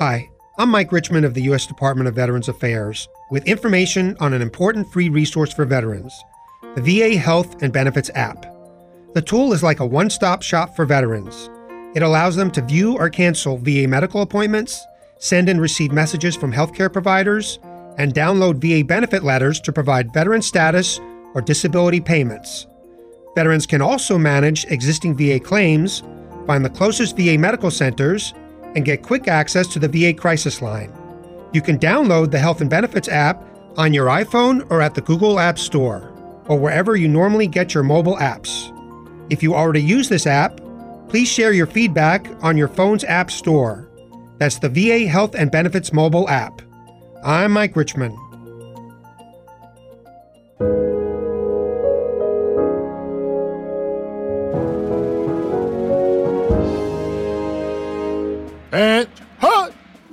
Hi, I'm Mike Richmond of the U.S. Department of Veterans Affairs with information on an important free resource for veterans the VA Health and Benefits app. The tool is like a one stop shop for veterans. It allows them to view or cancel VA medical appointments, send and receive messages from healthcare providers, and download VA benefit letters to provide veteran status or disability payments. Veterans can also manage existing VA claims, find the closest VA medical centers, and get quick access to the VA Crisis Line. You can download the Health and Benefits app on your iPhone or at the Google App Store, or wherever you normally get your mobile apps. If you already use this app, please share your feedback on your phone's App Store. That's the VA Health and Benefits mobile app. I'm Mike Richmond.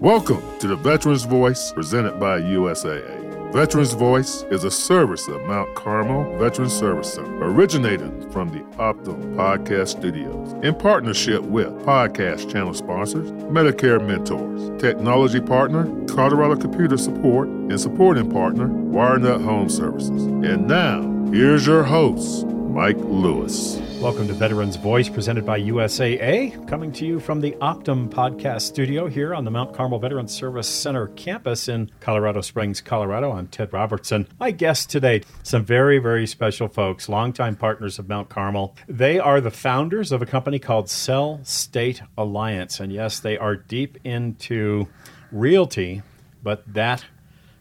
Welcome to the Veterans Voice presented by USAA. Veterans Voice is a service of Mount Carmel Veterans Service Center, originated from the Optum Podcast Studios in partnership with podcast channel sponsors, Medicare Mentors, technology partner, Colorado Computer Support, and supporting partner, WireNut Home Services. And now, here's your host, Mike Lewis. Welcome to Veterans Voice, presented by USAA, coming to you from the Optum Podcast Studio here on the Mount Carmel Veterans Service Center campus in Colorado Springs, Colorado. I'm Ted Robertson. My guest today, some very, very special folks, longtime partners of Mount Carmel. They are the founders of a company called Sell State Alliance. And yes, they are deep into realty, but that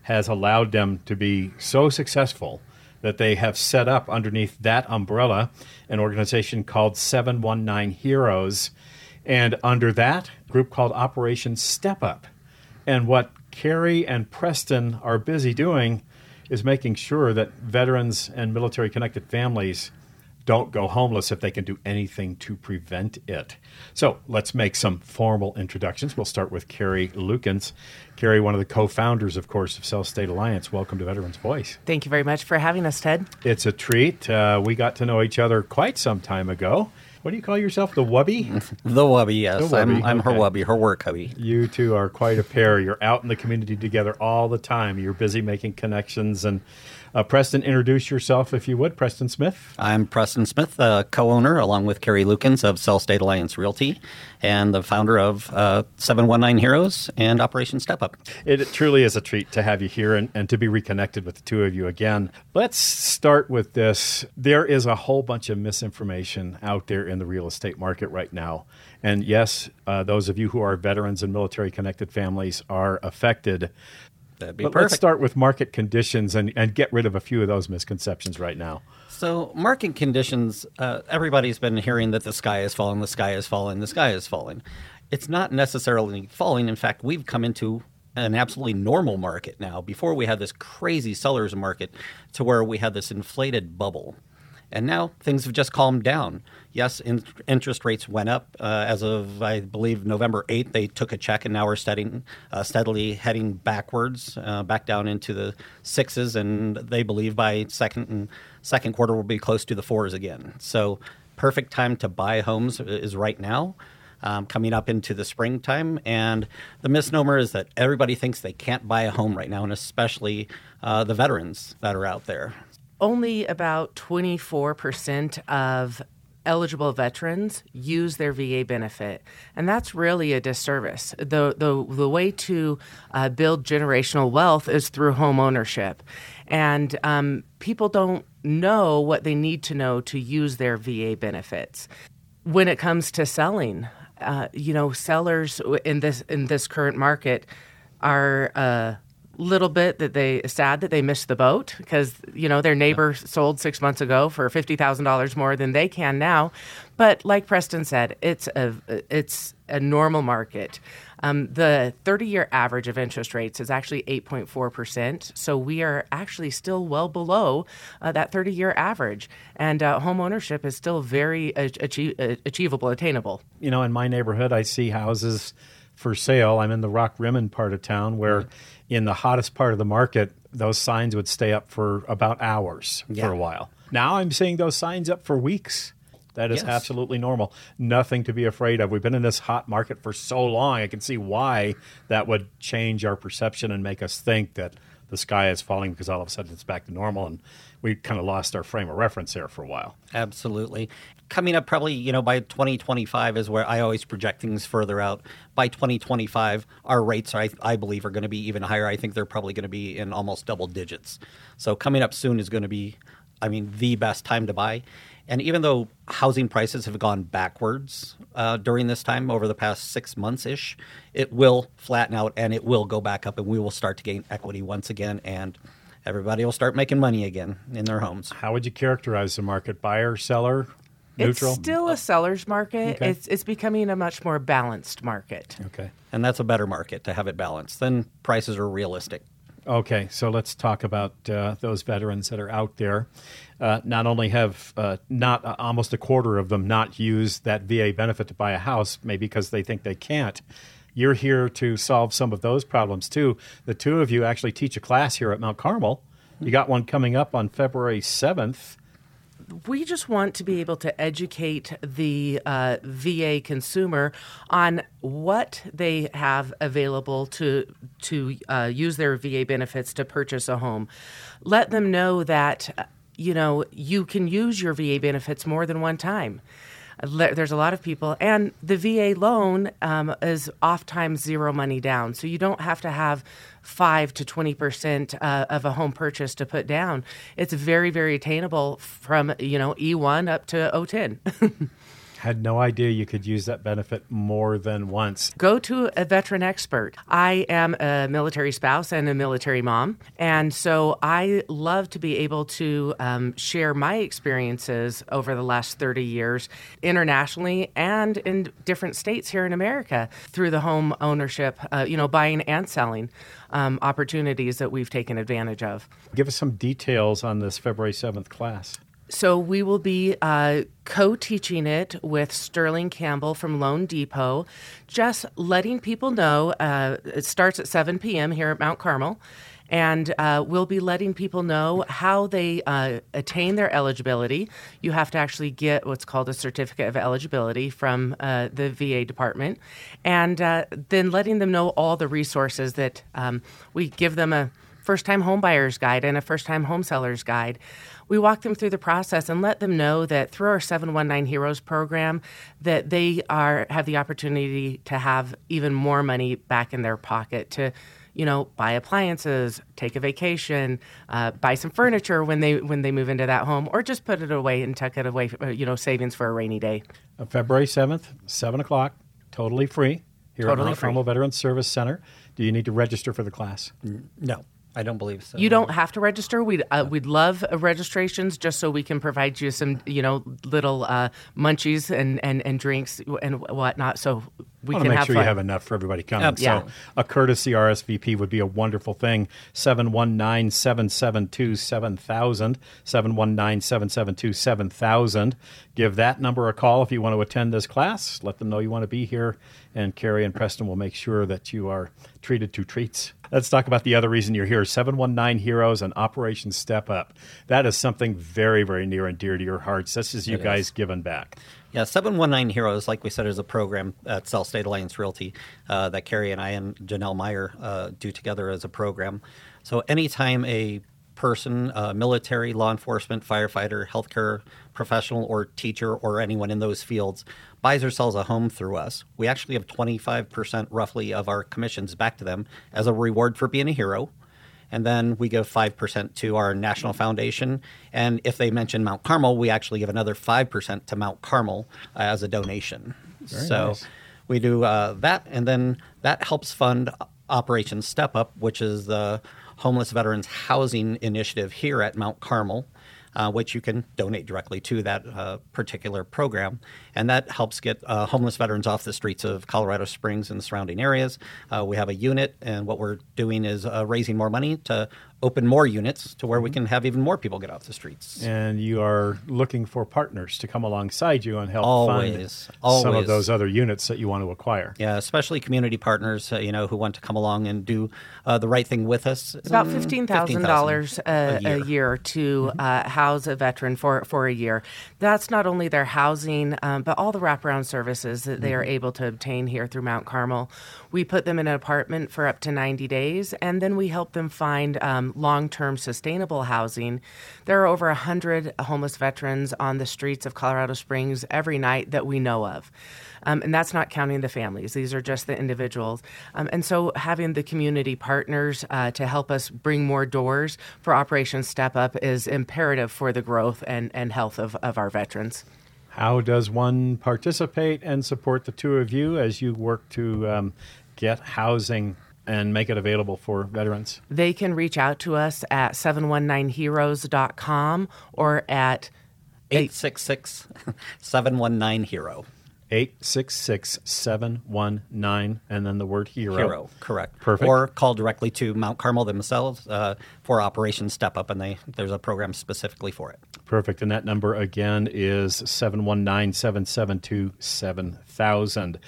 has allowed them to be so successful that they have set up underneath that umbrella an organization called 719 Heroes, and under that group called Operation Step Up. And what Carrie and Preston are busy doing is making sure that veterans and military connected families don't go homeless if they can do anything to prevent it. So let's make some formal introductions. We'll start with Carrie Lukens. Carrie, one of the co founders, of course, of Sell State Alliance. Welcome to Veterans Voice. Thank you very much for having us, Ted. It's a treat. Uh, we got to know each other quite some time ago. What do you call yourself? The Wubby? The Wubby, yes. The I'm, I'm her. Wubby, her work hubby. You two are quite a pair. You're out in the community together all the time. You're busy making connections. And uh, Preston, introduce yourself if you would. Preston Smith. I'm Preston Smith, uh, co-owner, along with Carrie Lukens of Sell State Alliance Realty, and the founder of uh, 719 Heroes and Operation Step Up. It, it truly is a treat to have you here and, and to be reconnected with the two of you again. Let's start with this. There is a whole bunch of misinformation out there in the real estate market right now. And yes, uh, those of you who are veterans and military connected families are affected. That'd be But perfect. let's start with market conditions and, and get rid of a few of those misconceptions right now. So, market conditions, uh, everybody's been hearing that the sky is falling, the sky is falling, the sky is falling. It's not necessarily falling. In fact, we've come into an absolutely normal market now. Before we had this crazy sellers market to where we had this inflated bubble. And now things have just calmed down. Yes, in, interest rates went up uh, as of, I believe, November 8th. They took a check, and now we're steady, uh, steadily heading backwards, uh, back down into the sixes. And they believe by second second quarter we'll be close to the fours again. So, perfect time to buy homes is right now. Um, coming up into the springtime, and the misnomer is that everybody thinks they can't buy a home right now, and especially uh, the veterans that are out there. Only about 24% of eligible veterans use their VA benefit, and that's really a disservice. The the the way to uh, build generational wealth is through home ownership, and um, people don't know what they need to know to use their VA benefits. When it comes to selling, uh, you know, sellers in this in this current market are. Uh, little bit that they sad that they missed the boat because you know their neighbor sold six months ago for fifty thousand dollars more than they can now. But like Preston said, it's a it's a normal market. Um, the 30 year average of interest rates is actually 8.4%. So we are actually still well below uh, that 30 year average. And uh, home ownership is still very achie- achievable, attainable. You know, in my neighborhood, I see houses for sale. I'm in the Rockrimmon part of town where, in the hottest part of the market, those signs would stay up for about hours Yeah. for a while. Now I'm seeing those signs up for weeks. That is Yes. absolutely normal. Nothing to be afraid of. We've been in this hot market for so long. I can see why that would change our perception and make us think that the sky is falling because all of a sudden it's back to normal. And we kind of lost our frame of reference there for a while. Absolutely. Coming up, probably, you know, by 2025 is where I always project things further out. By 2025, our rates, I, I believe, are going to be even higher. I think they're probably going to be in almost double digits. So coming up soon is going to be, I mean, the best time to buy. And even though housing prices have gone backwards uh, during this time over the past six months ish, it will flatten out and it will go back up, and we will start to gain equity once again. And everybody will start making money again in their homes. How would you characterize the market? Buyer, seller, neutral? It's still a seller's market. Okay. It's it's becoming a much more balanced market. okay. And that's a better market to have it balanced. Then prices are realistic. Okay, so let's talk about uh, those veterans that are out there. Uh, not only have uh, not uh, almost a quarter of them not used that VA benefit to buy a house, maybe because they think they can't. You're here to solve some of those problems too. The two of you actually teach a class here at Mount Carmel. You got one coming up on February 7th. We just want to be able to educate the uh, VA consumer on what they have available to to uh, use their VA benefits to purchase a home. Let them know that uh, you know you can use your VA benefits more than one time. There's a lot of people, and the VA loan um, is oftentimes zero money down, so you don't have to have five to twenty percent uh, of a home purchase to put down. It's very, very attainable from you know E1 up to O10. Had no idea you could use that benefit more than once. Go to a veteran expert. I am a military spouse and a military mom, and so I love to be able to um, share my experiences over the last 30 years internationally and in different states here in America through the home ownership, uh, you know, buying and selling um, opportunities that we've taken advantage of. Give us some details on this February 7th class. So we will be uh, co-teaching it with Sterling Campbell from loanDepot, just letting people know. Uh, it starts at 7 p.m. here at Mount Carmel, and uh, we'll be letting people know how they uh, attain their eligibility. You have to actually get what's called a certificate of eligibility from uh, the VA department, and uh, then letting them know all the resources that um, we give them a first time home buyer's guide and a first time home seller's guide. We walk them through the process and let them know that through our 719 Heroes program that they are have the opportunity to have even more money back in their pocket to you know buy appliances, take a vacation, uh, buy some furniture when they when they move into that home or just put it away and tuck it away uh, you know savings for a rainy day. Uh, February 7th, 7 o'clock, totally free here at Totally Mount free. Carmel Veterans Service Center. Do you need to register for the class? No, I don't believe so. You don't have to register. We'd uh, we'd love uh, registrations just so we can provide you some you know little uh, munchies and, and, and drinks and whatnot. So we I want can to make have sure fun. you have enough for everybody coming. Absolutely. So a courtesy RSVP would be a wonderful thing. 719 772 7000. 719 772 7000. Give that number a call if you want to attend this class. Let them know you want to be here, and Carrie and Preston will make sure that you are treated to treats. Let's talk about the other reason you're here 719 Heroes and Operation Step Up. That is something very, very near and dear to your hearts. This is you It guys is. giving back. Yeah, 719 Heroes, like we said, is a program at South State Alliance Realty uh, that Carrie and I and Janelle Meyer uh, do together as a program. So anytime a person, uh, military, law enforcement, firefighter, healthcare professional, or teacher, or anyone in those fields buys or sells a home through us, we actually have 25% roughly of our commissions back to them as a reward for being a hero. And then we give 5% to our national foundation. And if they mention Mount Carmel, we actually give another 5% to Mount Carmel uh, as a donation. so nice. we do uh, that. And then that helps fund Operation Step Up, which is the homeless veterans housing initiative here at Mount Carmel. Uh, which you can donate directly to that uh, particular program. And that helps get uh, homeless veterans off the streets of Colorado Springs and the surrounding areas. Uh, we have a unit, and what we're doing is uh, raising more money to open more units to where we can have even more people get off the streets. And you are looking for partners to come alongside you and help always, fund always. some of those other units that you want to acquire. Yeah, especially community partners, uh, you know, who want to come along and do uh, the right thing with us. It's about fifteen thousand dollars a, a year to mm-hmm. uh, house a veteran for for a year. That's not only their housing, um, but all the wraparound services that they mm-hmm. are able to obtain here through Mount Carmel. We put them in an apartment for up to ninety days, and then we help them find um, long term sustainable housing. There are over 100 homeless veterans on the streets of Colorado Springs every night that we know of. Um, and that's not counting the families. These are just the individuals. Um, and so having the community partners uh, to help us bring more doors for Operation Step Up is imperative for the growth and, and health of, of our veterans. How does one participate and support the two of you as you work to um, get housing and make it available for veterans? They can reach out to us at 719heroes.com or at 866 719 HERO. 866 719 and then the word hero. Hero, correct. Perfect. Or call directly to Mount Carmel themselves uh, for Operation Step Up, and they there's a program specifically for it. Perfect. And that number again is 719 772 7000.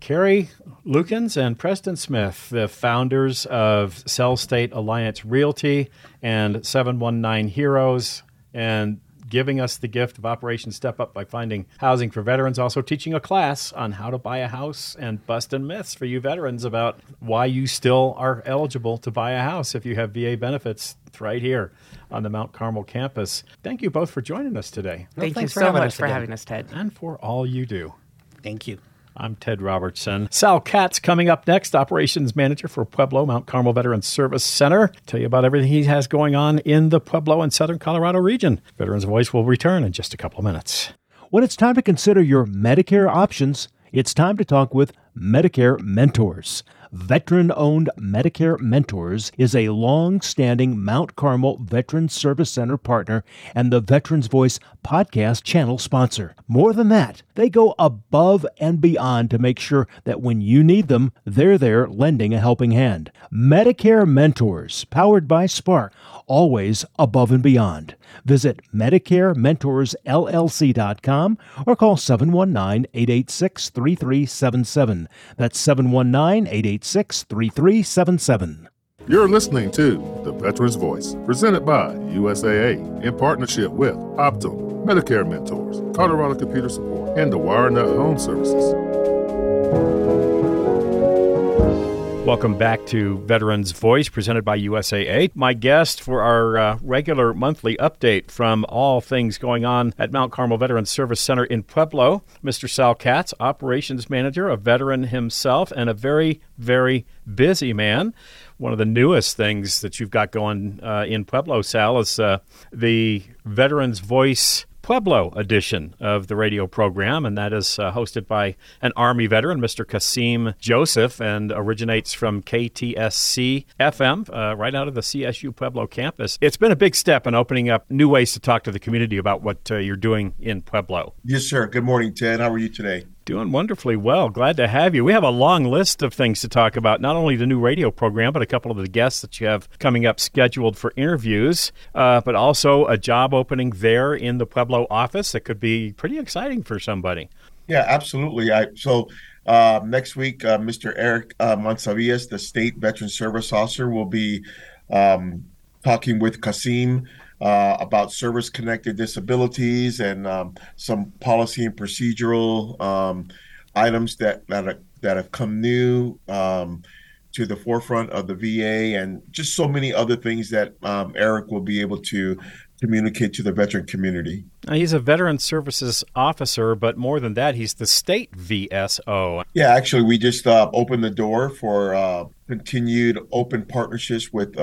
Carrie Lukens and Preston Smith, the founders of Sell State Alliance Realty and 719 Heroes, and giving us the gift of Operation Step Up by finding housing for veterans, also teaching a class on how to buy a house and busting myths for you veterans about why you still are eligible to buy a house if you have VA benefits. It's right here on the Mount Carmel campus. Thank you both for joining us today. Thank well, you so much for having us, Ted. And for all you do. Thank you. I'm Ted Robertson. Sal Katz coming up next, Operations Manager for Pueblo Mount Carmel Veterans Service Center. Tell you about everything he has going on in the Pueblo and Southern Colorado region. Veterans Voice will return in just a couple of minutes. When it's time to consider your Medicare options, it's time to talk with Medicare Mentors. Veteran owned Medicare Mentors is a long standing Mount Carmel Veterans Service Center partner and the Veterans Voice podcast channel sponsor. More than that, they go above and beyond to make sure that when you need them, they're there lending a helping hand. Medicare Mentors, powered by Spark, always above and beyond. Visit MedicareMentorsLLC.com or call 719 886 3377. That's 719 886 3377. You're listening to The Veteran's Voice, presented by USAA in partnership with Optum, Medicare Mentors, Colorado Computer Support, and the WireNut Home Services. Welcome back to Veterans Voice, presented by USAA. My guest for our uh, regular monthly update from all things going on at Mount Carmel Veterans Service Center in Pueblo, Mr. Sal Katz, operations manager, a veteran himself, and a very, very busy man. One of the newest things that you've got going uh, in Pueblo, Sal, is uh, the Veterans Voice Pueblo edition of the radio program, and that is uh, hosted by an Army veteran, Mr. Kasim Joseph, and originates from KTSC FM, uh, right out of the CSU Pueblo campus. It's been a big step in opening up new ways to talk to the community about what uh, you're doing in Pueblo. Yes, sir. Good morning, Ted. How are you today? Doing wonderfully well. Glad to have you. We have a long list of things to talk about, not only the new radio program, but a couple of the guests that you have coming up scheduled for interviews, uh, but also a job opening there in the Pueblo office that could be pretty exciting for somebody. Yeah, absolutely. I, so uh, next week, uh, Mr. Eric uh, Mansavias, the state veteran service officer, will be um, talking with Kasim uh, about service connected disabilities and um, some policy and procedural um, items that that, are, that have come new um, to the forefront of the VA and just so many other things that um, Eric will be able to communicate to the veteran community. Now, he's a veteran services officer, but more than that, he's the state VSO. Yeah, actually, we just uh, opened the door for uh, continued open partnerships with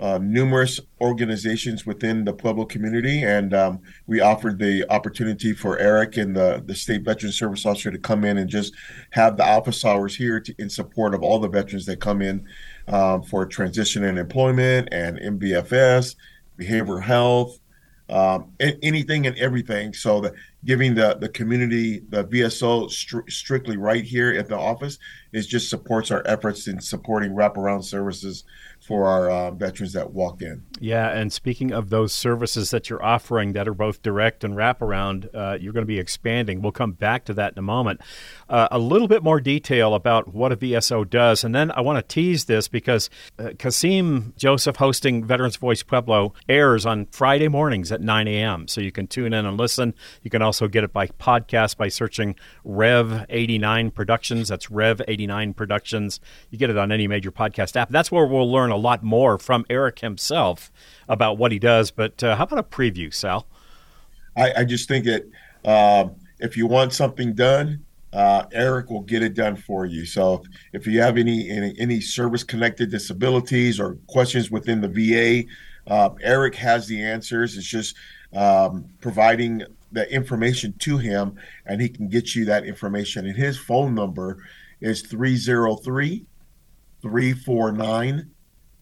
uh, numerous organizations within the Pueblo community, and um, we offered the opportunity for Eric and the, the state veteran service officer to come in and just have the office hours here to, in support of all the veterans that come in um, for transition and employment and MBFS, behavioral health, um, anything and everything. So giving the the community the VSO stri- strictly right here at the office is just supports our efforts in supporting wraparound services for our uh, veterans that walk in. Yeah, and speaking of those services that you're offering that are both direct and wraparound, uh, you're going to be expanding. We'll come back to that in a moment. Uh, a little bit more detail about what a VSO does, and then I want to tease this because uh, Kasim Joseph hosting Veterans Voice Pueblo airs on Friday mornings at 9 a.m. So you can tune in and listen. You can also get it by podcast by searching Rev 89 Productions. That's Rev 89 Productions. You get it on any major podcast app. That's where we'll learn a lot more from Eric himself about what he does. But uh, how about a preview, Sal? I, I just think that um, if you want something done, uh, Eric will get it done for you. So if you have any any, any service connected disabilities or questions within the VA, uh, Eric has the answers. It's just um, providing the information to him, and he can get you that information. And his phone number is 303 349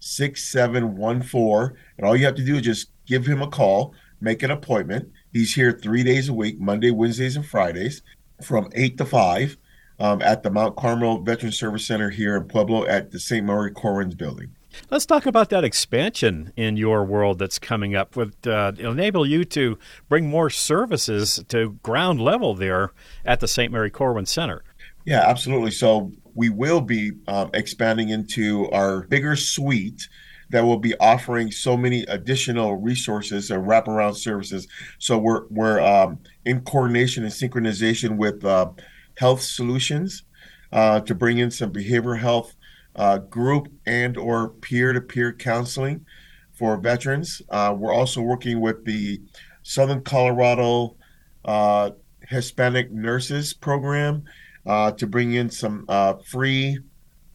6714. And all you have to do is just give him a call, make an appointment. He's here three days a week Monday, Wednesdays, and Fridays from 8 to 5 um, at the Mount Carmel Veteran Service Center here in Pueblo at the St. Mary Corwins building. Let's talk about that expansion in your world that's coming up. With uh, enable you to bring more services to ground level there at the St. Mary Corwin Center. Yeah, absolutely. So we will be um, expanding into our bigger suite that will be offering so many additional resources and wraparound services. So we're we're um, in coordination and synchronization with uh, Health Solutions uh, to bring in some behavioral health uh, group and or peer-to-peer counseling for veterans. Uh, we're also working with the Southern Colorado uh, Hispanic Nurses Program uh, to bring in some uh, free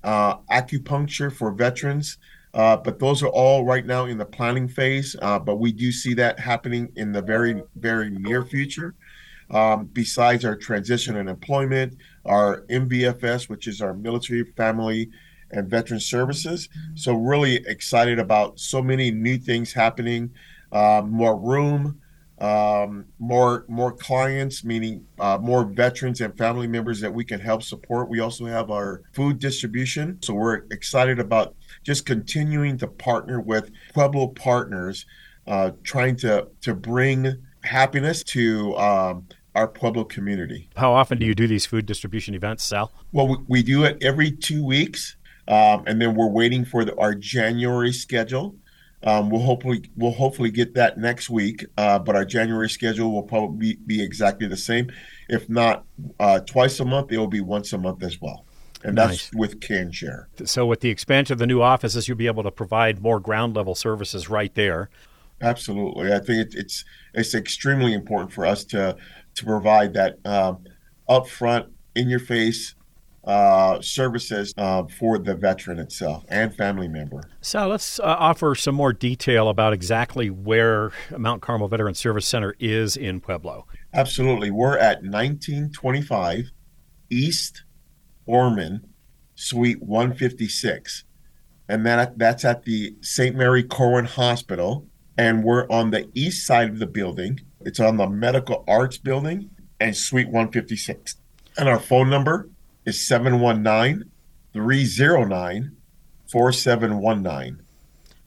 uh, acupuncture for veterans. Uh, but those are all right now in the planning phase. Uh, but we do see that happening in the very, very near future. Um, besides our transition and employment, our MBFS, which is our military, family, and veteran services. So, really excited about so many new things happening, uh, more room, um, more more clients, meaning uh, more veterans and family members that we can help support. We also have our food distribution, so we're excited about just continuing to partner with Pueblo partners, uh, trying to to bring happiness to. Um, our Pueblo community. How often do you do these food distribution events, Sal? Well, we, we do it every two weeks, um, and then we're waiting for the, our January schedule. Um, we'll hopefully we'll hopefully get that next week, uh, but our January schedule will probably be, be exactly the same. If not uh, twice a month, it will be once a month as well, and that's Nice. with Can Share. So, with the expansion of the new offices, you'll be able to provide more ground level services right there. Absolutely, I think it, it's it's extremely important for us to to provide that um, upfront, in your face uh, services uh, for the veteran itself and family member. So let's uh, offer some more detail about exactly where Mount Carmel Veteran Service Center is in Pueblo. Absolutely. We're at 1925 East Orman, Suite 156. And that, that's at the St. Mary Corwin Hospital. And we're on the east side of the building. It's on the Medical Arts Building and Suite 156. And our phone number is 719 309 4719.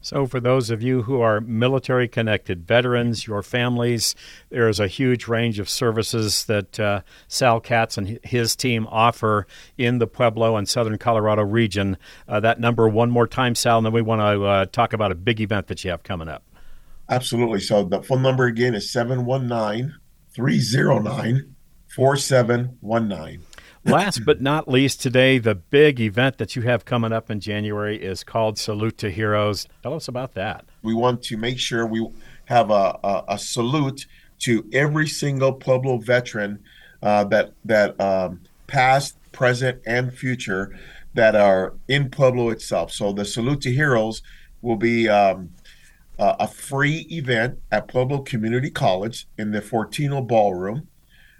So, for those of you who are military connected veterans, your families, there is a huge range of services that uh, Sal Katz and his team offer in the Pueblo and Southern Colorado region. Uh, that number, one more time, Sal, and then we want to uh, talk about a big event that you have coming up. Absolutely. So the phone number again is 719 309 4719. Last but not least, today, the big event that you have coming up in January is called Salute to Heroes. Tell us about that. We want to make sure we have a, a, a salute to every single Pueblo veteran uh, that that um, past, present, and future that are in Pueblo itself. So the Salute to Heroes will be um, a free event at Pueblo Community College in the Fortino Ballroom,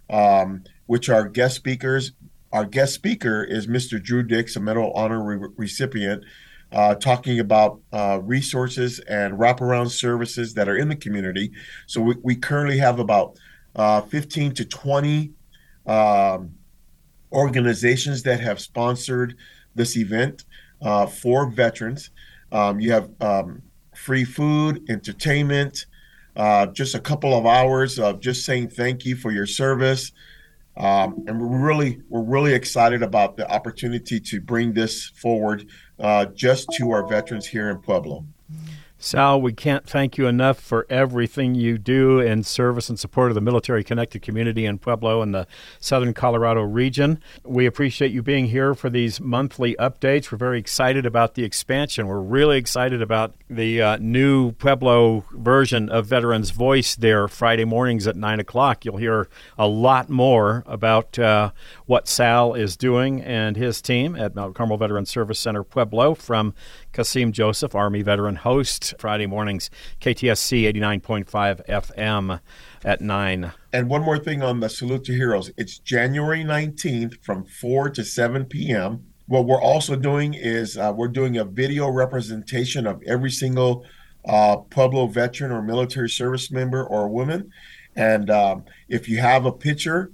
um, which our guest speakers. Our guest speaker is Mr. Drew Dix, a Medal of Honor re- recipient, uh, talking about uh, resources and wraparound services that are in the community. So we, we currently have about uh, 15 to 20 um, organizations that have sponsored this event uh, for veterans. Um, you have um, free food, entertainment, uh, just a couple of hours of just saying thank you for your service. Um, and we're really we're really excited about the opportunity to bring this forward uh, just to our veterans here in Pueblo. Sal, we can't thank you enough for everything you do in service and support of the military connected community in Pueblo and the southern Colorado region. We appreciate you being here for these monthly updates. We're very excited about the expansion. We're really excited about the uh, new Pueblo version of Veterans Voice there Friday mornings at 9 o'clock. You'll hear a lot more about uh, what Sal is doing and his team at Mount Carmel Veteran Service Center Pueblo from Kasim Joseph, Army veteran host, Friday mornings, KTSC 89.5 FM at 9. And one more thing on the Salute to Heroes it's January 19th from 4 to 7 p.m. What we're also doing is uh, we're doing a video representation of every single uh, Pueblo veteran or military service member or woman. And um, if you have a picture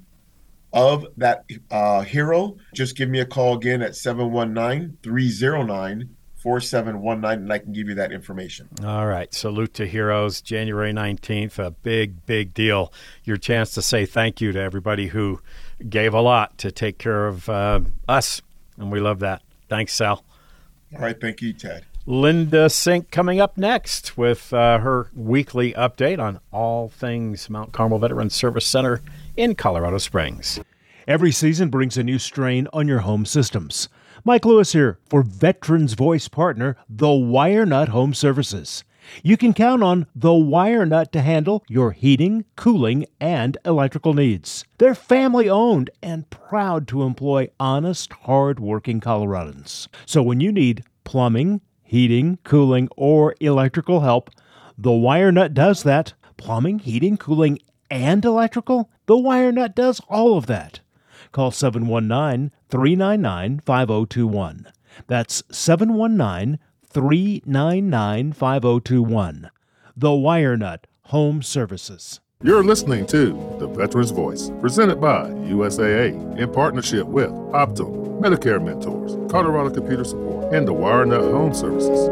of that uh, hero, just give me a call again at 719 309 4719 and I can give you that information. All right. Salute to Heroes, January 19th. A big, big deal. Your chance to say thank you to everybody who gave a lot to take care of uh, us. And we love that. Thanks, Sal. All right. Thank you, Ted. Linda Sink coming up next with uh, her weekly update on all things Mount Carmel Veterans Service Center in Colorado Springs. Every season brings a new strain on your home systems. Mike Lewis here for Veterans Voice partner, The Wire Nut Home Services. You can count on The Wire Nut to handle your heating, cooling, and electrical needs. They're family owned and proud to employ honest, hard working Coloradans. So when you need plumbing, heating, cooling, or electrical help, The Wire Nut does that. Plumbing, heating, cooling, and electrical? The Wire Nut does all of that. Call 719 399 5021. That's 719 399 5021. The Wire Nut Home Services. You're listening to The Veteran's Voice, presented by USAA in partnership with Optum, Medicare Mentors, Colorado Computer Support, and the WireNut Home Services.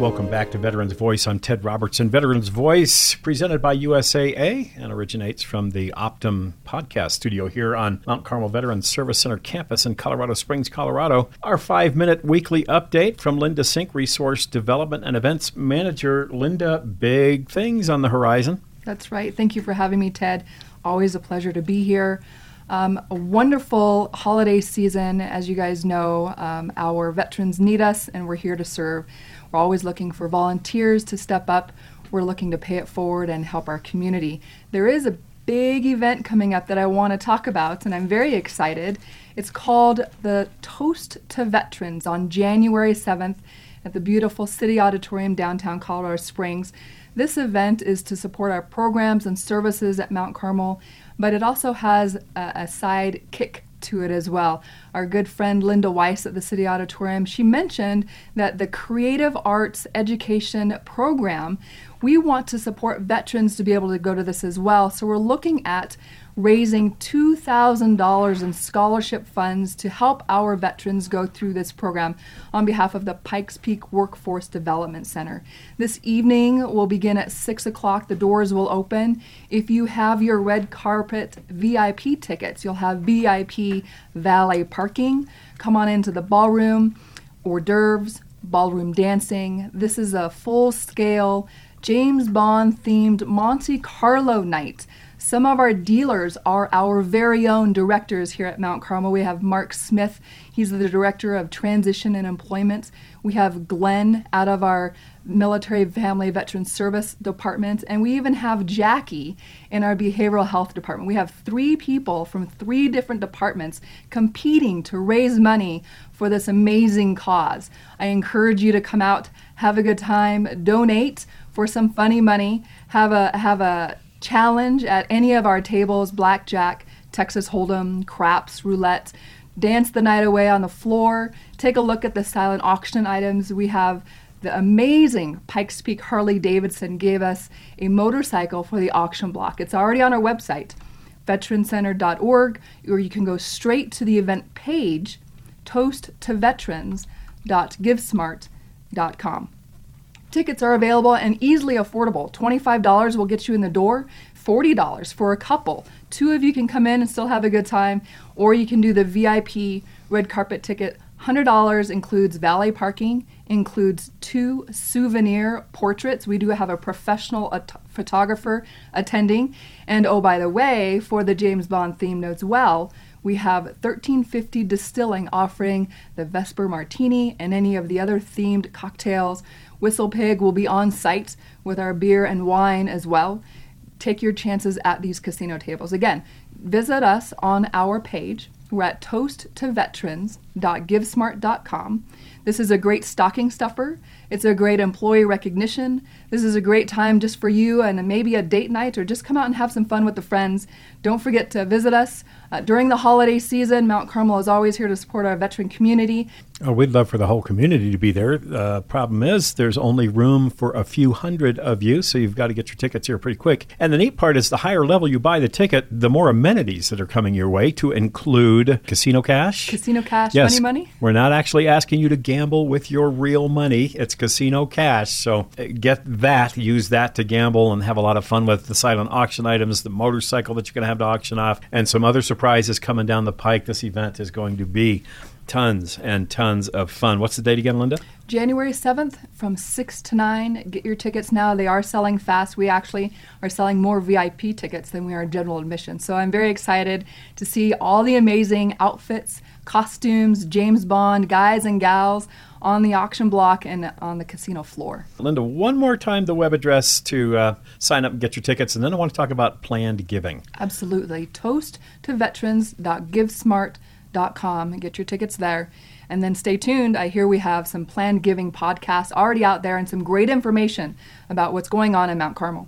Welcome back to Veterans Voice. I'm Ted Robertson. Veterans Voice, presented by USAA and originates from the Optum podcast studio here on Mount Carmel Veterans Service Center campus in Colorado Springs, Colorado. Our five minute weekly update from Linda Sink, Resource Development and Events Manager. Linda, big things on the horizon. That's right. Thank you for having me, Ted. Always a pleasure to be here. Um, a wonderful holiday season. As you guys know, um, our veterans need us, and we're here to serve. We're always looking for volunteers to step up. We're looking to pay it forward and help our community. There is a big event coming up that I want to talk about, and I'm very excited. It's called the Toast to Veterans on January 7th at the beautiful City Auditorium downtown Colorado Springs. This event is to support our programs and services at Mount Carmel, but it also has a, a side kick to it as well. Our good friend Linda Weiss at the City Auditorium, she mentioned that the Creative Arts Education Program, we want to support veterans to be able to go to this as well. So we're looking at raising $2,000 in scholarship funds to help our veterans go through this program on behalf of the Pikes Peak Workforce Development Center. This evening will begin at 6 o'clock. The doors will open. If you have your red carpet VIP tickets, you'll have VIP valet parking. Come on into the ballroom, hors d'oeuvres, ballroom dancing. This is a full scale James Bond themed Monte Carlo night. Some of our dealers are our very own directors here at Mount Carmel. We have Mark Smith, he's the director of transition and employment. We have Glenn out of our military family veteran service department, and we even have Jackie in our behavioral health department. We have three people from three different departments competing to raise money for this amazing cause. I encourage you to come out, have a good time, donate for some funny money, have a have a challenge at any of our tables blackjack, Texas Hold'em, craps, roulette. Dance the night away on the floor. Take a look at the silent auction items. We have the amazing Pikes Peak Harley Davidson gave us a motorcycle for the auction block. It's already on our website, veterancenter.org, or you can go straight to the event page, toasttoveterans.givesmart.com. Tickets are available and easily affordable. $25 will get you in the door, $40 for a couple. Two of you can come in and still have a good time, or you can do the VIP red carpet ticket. $100 includes valet parking, includes two souvenir portraits. We do have a professional at- photographer attending. And oh, by the way, for the James Bond theme notes, well, we have 1350 Distilling offering the Vesper Martini and any of the other themed cocktails. Whistle Pig will be on site with our beer and wine as well. Take your chances at these casino tables. Again, visit us on our page. We're at toasttoveterans.givesmart.com. This is a great stocking stuffer. It's a great employee recognition. This is a great time just for you and maybe a date night or just come out and have some fun with the friends. Don't forget to visit us uh, during the holiday season. Mount Carmel is always here to support our veteran community. Oh, we'd love for the whole community to be there. Uh, problem is, there's only room for a few hundred of you, so you've got to get your tickets here pretty quick. And the neat part is, the higher level you buy the ticket, the more amenities that are coming your way, to include casino cash. Casino cash, Yes, money, money. We're not actually asking you to gamble with your real money. It's casino cash. So uh, get that, use that to gamble and have a lot of fun with the silent auction items, the motorcycle that you're going to have to auction off, and some other surprises coming down the pike. This event is going to be tons and tons of fun. What's the date again, Linda? January 7th from 6 to 9. Get your tickets now. They are selling fast. We actually are selling more VIP tickets than we are general admission. So I'm very excited to see all the amazing outfits, costumes, James Bond, guys and gals on the auction block and on the casino floor. Linda, one more time the web address to uh, sign up and get your tickets, and then I want to talk about planned giving. Absolutely. Toast to veterans.givesmart.com and get your tickets there. And then stay tuned. I hear we have some planned giving podcasts already out there and some great information about what's going on in Mount Carmel.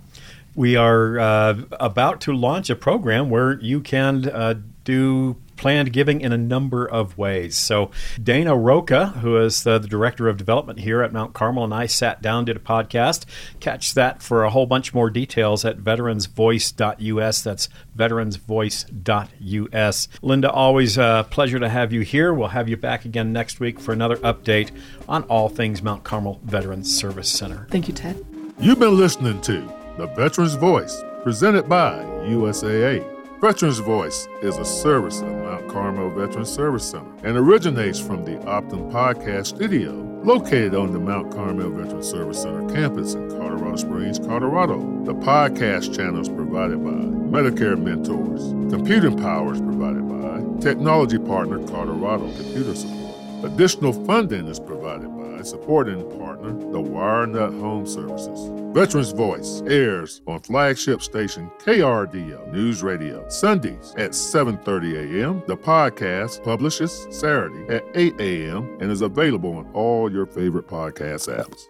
We are uh, about to launch a program where you can uh, do planned giving in a number of ways. So, Dana Roca, who is the, the, director of development here at Mount Carmel, and I sat down, did a podcast. Catch that for a whole bunch more details at veteransvoice.us. That's veteransvoice.us. Linda, always a pleasure to have you here. We'll have you back again next week for another update on all things Mount Carmel Veterans Service Center. Thank you, Ted. You've been listening to The Veterans Voice, presented by USAA. Veterans Voice is a service of Mount Carmel Veterans Service Center and originates from the Optum Podcast Studio, located on the Mount Carmel Veterans Service Center campus in Colorado Springs, Colorado. The podcast channel is provided by Medicare Mentors. Computing power is provided by Technology Partner Colorado Computer Support. Additional funding is provided by supporting partner, the WireNut Home Services. Veterans Voice airs on flagship station KRDO News Radio Sundays at 7:30 a.m. The podcast publishes Saturday at 8 a.m. and is available on all your favorite podcast apps.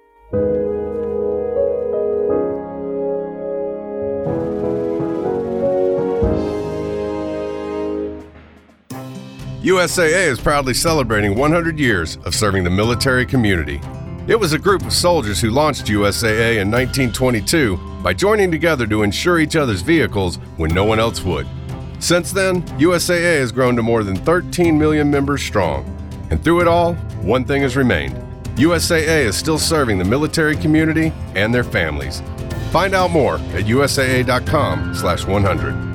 USAA is proudly celebrating 100 years of serving the military community. It was a group of soldiers who launched USAA in 1922 by joining together to insure each other's vehicles when no one else would. Since then, USAA has grown to more than 13 million members strong. And through it all, one thing has remained. USAA is still serving the military community and their families. Find out more at usaa.com/100.